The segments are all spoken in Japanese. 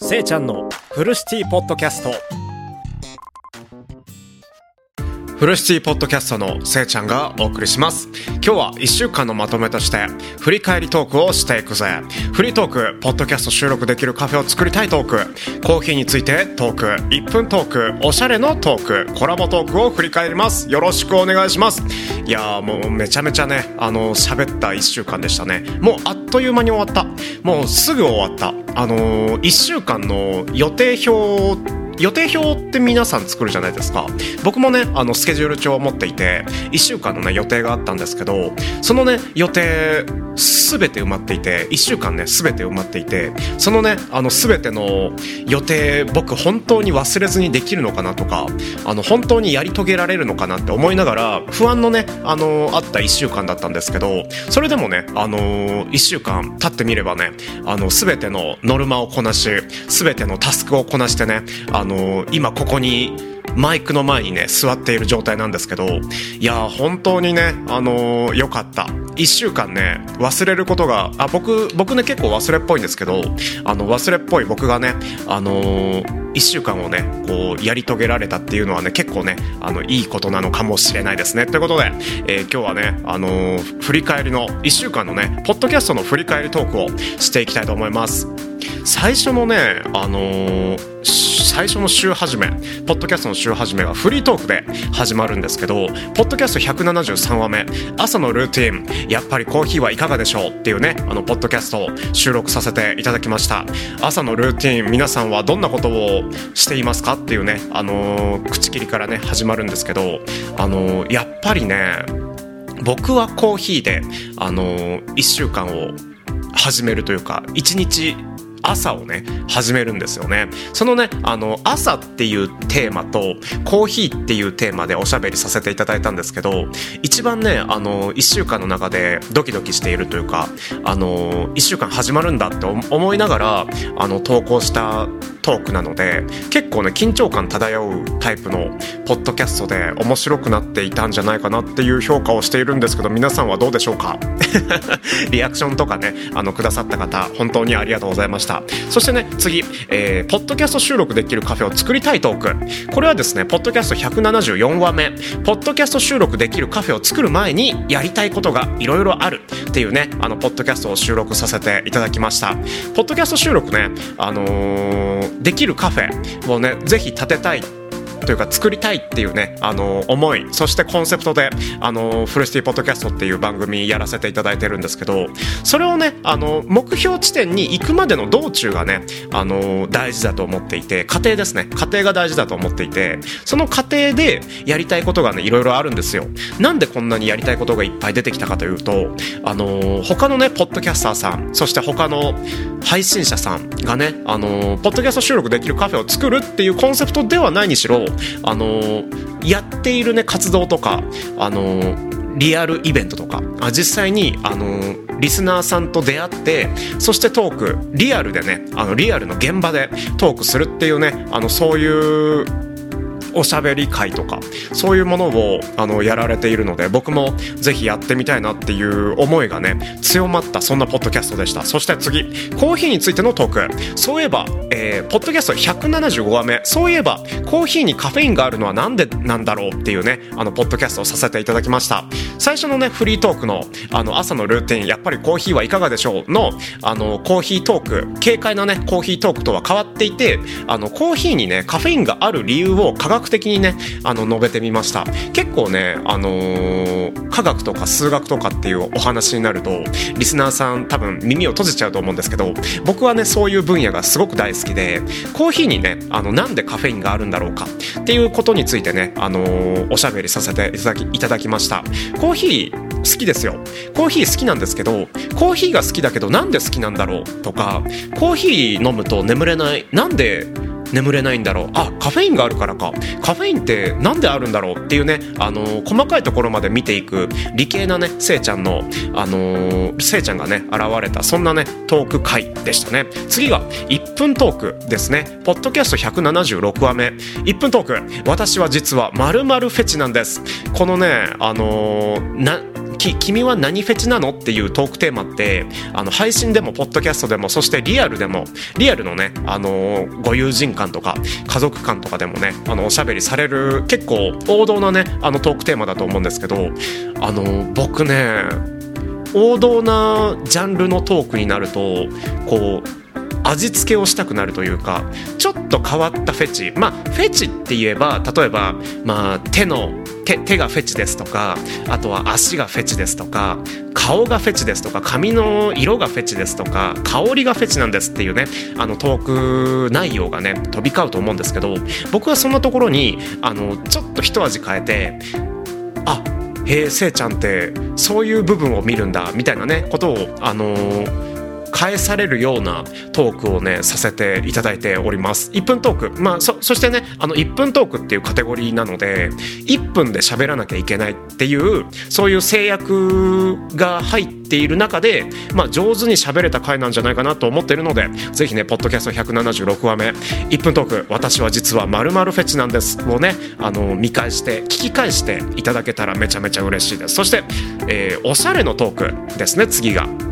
せいちゃんのフルシティポッドキャスト。フルシティポッドキャストのせいちゃんがお送りします。今日は1週間のまとめとして振り返りトークをしていくぜ。フリートークポッドキャスト収録できるカフェを作りたいトーク。コーヒーについてトーク。1分トークおしゃれのトーク。コラボトークを振り返ります。よろしくお願いします。いやもうめちゃめちゃねあの喋った1週間でしたね。もうあっという間に終わった。もうすぐ終わった。あのー、1週間の予定表予定表って皆さん作るじゃないですか。僕もねあのスケジュール帳を持っていて1週間のね予定があったんですけどそのね予定全て埋まっていて1週間ね全て埋まっていてそのねあの全ての予定僕本当に忘れずにできるのかなとかあの本当にやり遂げられるのかなって思いながら不安のねあのあった1週間だったんですけどそれでもねあの1週間経ってみればねあの全てのノルマをこなし全てのタスクをこなしてねあの今ここにマイクの前にね座っている状態なんですけどいや本当にねあのー、よかった。1週間ね忘れることがあ僕僕ね結構忘れっぽいんですけどあの忘れっぽい僕がねあのー、1週間をねこうやり遂げられたっていうのはね結構ねあのいいことなのかもしれないですね。ということで、えー、今日はねあのー、振り返りの1週間のねポッドキャストの振り返りトークをしていきたいと思います。最初のねあのー最初の週始めポッドキャストの週始めはフリートークで始まるんですけどポッドキャスト173話目朝のルーティン。やっぱりコーヒーはいかがでしょうっていうねあのポッドキャストを収録させていただきました。朝のルーティン皆さんはどんなことをしていますかっていうねあのー、口切りからね始まるんですけどあのー、やっぱりね僕はコーヒーであのー、1週間を始めるというか1日朝をね始めるんですよね。そのねあの朝っていうテーマとコーヒーっていうテーマでおしゃべりさせていただいたんですけど一番ねあの1週間の中でドキドキしているというかあの1週間始まるんだって思いながらあの投稿したトークなので結構ね緊張感漂うタイプのポッドキャストで面白くなっていたんじゃないかなっていう評価をしているんですけど皆さんはどうでしょうか？リアクションとかねあのくださった方本当にありがとうございました。そしてね次、えー、ポッドキャスト収録できるカフェを作りたいトーク。これはですねポッドキャスト174話目。ポッドキャスト収録できるカフェを作る前にやりたいことがいろいろある。っていうねあのポッドキャストを収録させていただきました。ポッドキャスト収録ねあのーできるカフェをねぜひ建てたいというか作りたいっていうねあの思いそしてコンセプトであのフルシティポッドキャストっていう番組やらせていただいてるんですけどそれをねあの目標地点に行くまでの道中がねあの大事だと思っていて家庭ですね。家庭が大事だと思っていてその過程でやりたいことがねいろいろあるんですよ。なんでこんなにやりたいことがいっぱい出てきたかというとあの他のねポッドキャスターさんそして他の配信者さんがねあのポッドキャスト収録できるカフェを作るっていうコンセプトではないにしろあのやっているね活動とかあのリアルイベントとか実際にあのリスナーさんと出会ってそしてトークリアルでねあのリアルの現場でトークするっていうねあのそういうおしゃべり会とかそういうものをあのやられているので僕もぜひやってみたいなっていう思いがね強まったそんなポッドキャストでした。そして次コーヒーについてのトーク。そういえば、えー、ポッドキャスト175話目。そういえばコーヒーにカフェインがあるのはなんでなんだろうっていうねあのポッドキャストをさせていただきました。最初のねフリートークのあの朝のルーティンやっぱりコーヒーはいかがでしょう？のあのコーヒートーク軽快なねコーヒートークとは変わっていてあのコーヒーにねカフェインがある理由を科学的にねあの述べてみました。結構ねあのー、科学とか数学とかっていうお話になるとリスナーさん多分耳を閉じちゃうと思うんですけど僕はねそういう分野がすごく大好きでコーヒーにねあのなんでカフェインがあるんだろうかっていうことについてねあのー、おしゃべりさせていただきいただきました。コーヒー好きですよ。コーヒー好きなんですけどコーヒーが好きだけどなんで好きなんだろうとかコーヒー飲むと眠れない。なんで眠れないんだろう。あカフェインがあるからか。カフェインって何であるんだろうっていうね、あのー、細かいところまで見ていく理系なねせいちゃんの、あのー、せいちゃんがね現れたそんなねトーク回でしたね。次が1分トークですね。ポッドキャスト176話目。1分トーク。私は実はまるフェチなんです。このねあのー、なき君は何フェチなのっていうトークテーマってあの配信でもポッドキャストでもそしてリアルでもリアルのね、あのご友人間とか家族間とかでもねあのおしゃべりされる結構王道なねあのトークテーマだと思うんですけどあの僕ね王道なジャンルのトークになるとこう味付けをしたくなるというかちょっと変わったフェチ。まあフェチって言えば例えば、まあ、手の手がフェチですとかあとは足がフェチですとか顔がフェチですとか髪の色がフェチですとか香りがフェチなんですっていうねあのトーク内容がね飛び交うと思うんですけど僕はそんなところにあのちょっと一味変えてあへえせいちゃんってそういう部分を見るんだみたいなねことをあのー返されるようなトークをねさせていただいております。1分トーク。まあそそしてねあの1分トークっていうカテゴリーなので1分で喋らなきゃいけないっていうそういう制約が入っている中で、まあ、上手に喋れた回なんじゃないかなと思っているのでぜひねポッドキャスト176話目1分トーク私は実はまるフェチなんですをねあの見返して聞き返していただけたらめちゃめちゃ嬉しいです。そして、えー、おしゃれのトークですね次が。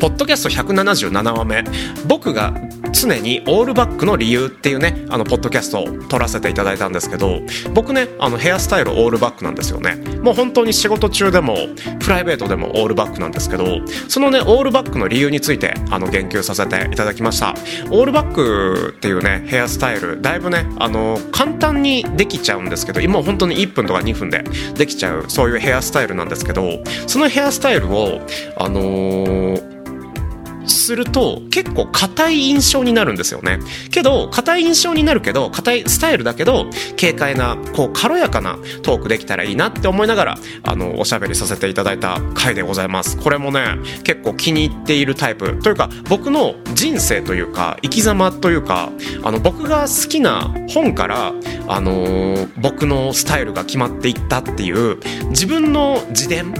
ポッドキャスト177話目。僕が常にオールバックの理由っていうねあのポッドキャストを撮らせていただいたんですけど僕ねあのヘアスタイルオールバックなんですよね。もう本当に仕事中でもプライベートでもオールバックなんですけどそのねオールバックの理由についてあの言及させていただきました。オールバックっていうねヘアスタイルだいぶねあの簡単にできちゃうんですけど今本当に1分とか2分でできちゃうそういうヘアスタイルなんですけどそのヘアスタイルをあのーすると結構硬い印象になるんですよね。けど硬い印象になるけど硬いスタイルだけど軽快なこう軽やかなトークできたらいいなって思いながらあのおしゃべりさせていただいた回でございます。これもね結構気に入っているタイプというか僕の人生というか生き様というかあの僕が好きな本からあのー、僕のスタイルが決まっていったっていう自分の自伝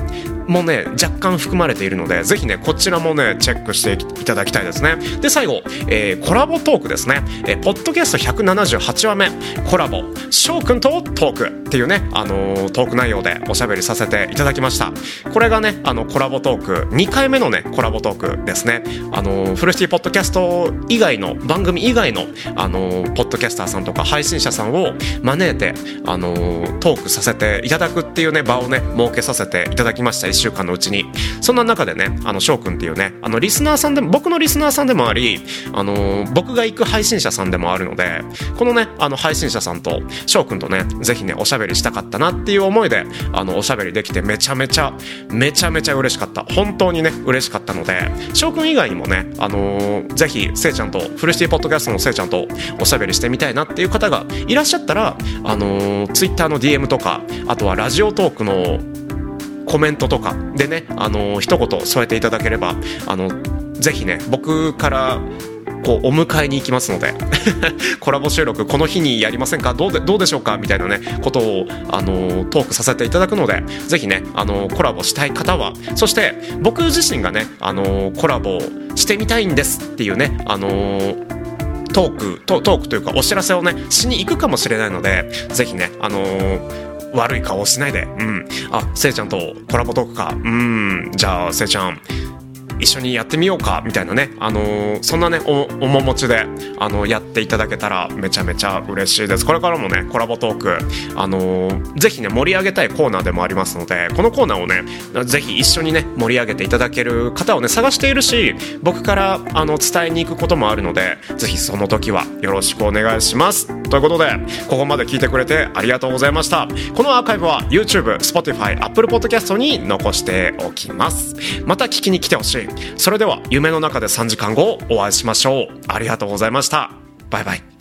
もね若干含まれているのでぜひねこちらもねチェックしていただきたいですね。で最後、えー、コラボトークですね、えー、ポッドキャスト178話目コラボ。翔くんとトークっていうね、あのー、トーク内容でおしゃべりさせていただきました。これがねあのコラボトーク2回目のねコラボトークですね。あのー、フルシティポッドキャスト以外の番組以外のあのー、ポッドキャスターさんとか配信者さんを招いてあのトークさせていただくっていうね場をね設けさせていただきました。週間のうちに。そんな中でねあの翔くんっていうねあのリスナーさんでも僕のリスナーさんでもありあの僕が行く配信者さんでもあるのでこのねあの配信者さんと翔くんとねぜひねおしゃべりしたかったなっていう思いであのおしゃべりできてめちゃめちゃめちゃめちゃ嬉しかった。本当にね嬉しかったので翔くん以外にもねあのぜひせいちゃんとフルシティポッドキャストのせいちゃんとおしゃべりしてみたいなっていう方がいらっしゃったらあのツイッターの DM とかあとはラジオトークのコメントとかでね、あの、一言添えていただければ、あの、ぜひね、僕からこうお迎えに行きますので コラボ収録この日にやりませんか？どうでどうでしょうか？みたいなねことを、あのトークさせていただくのでぜひね、あのコラボしたい方はそして僕自身がね、あのコラボしてみたいんですっていうね、あのトークトークというかお知らせをねしに行くかもしれないのでぜひね、あの悪い顔をしないで、うん。あ、せいちゃんとコラボトークか。うん。じゃあ、せいちゃん、一緒にやってみようかみたいなね、あのー、そんなねお面持ちで、あのー、やっていただけたらめちゃめちゃ嬉しいです。これからもねコラボトーク、あのー、ぜひね盛り上げたいコーナーでもありますのでこのコーナーをねぜひ一緒にね盛り上げていただける方をね探しているし僕からあの伝えに行くこともあるのでぜひその時はよろしくお願いします。ということでここまで聞いてくれてありがとうございました。このアーカイブは YouTube、Spotify、Apple Podcast に残しておきます。また聞きに来てほしい。それでは夢の中で3時間後お会いしましょう。ありがとうございました。バイバイ。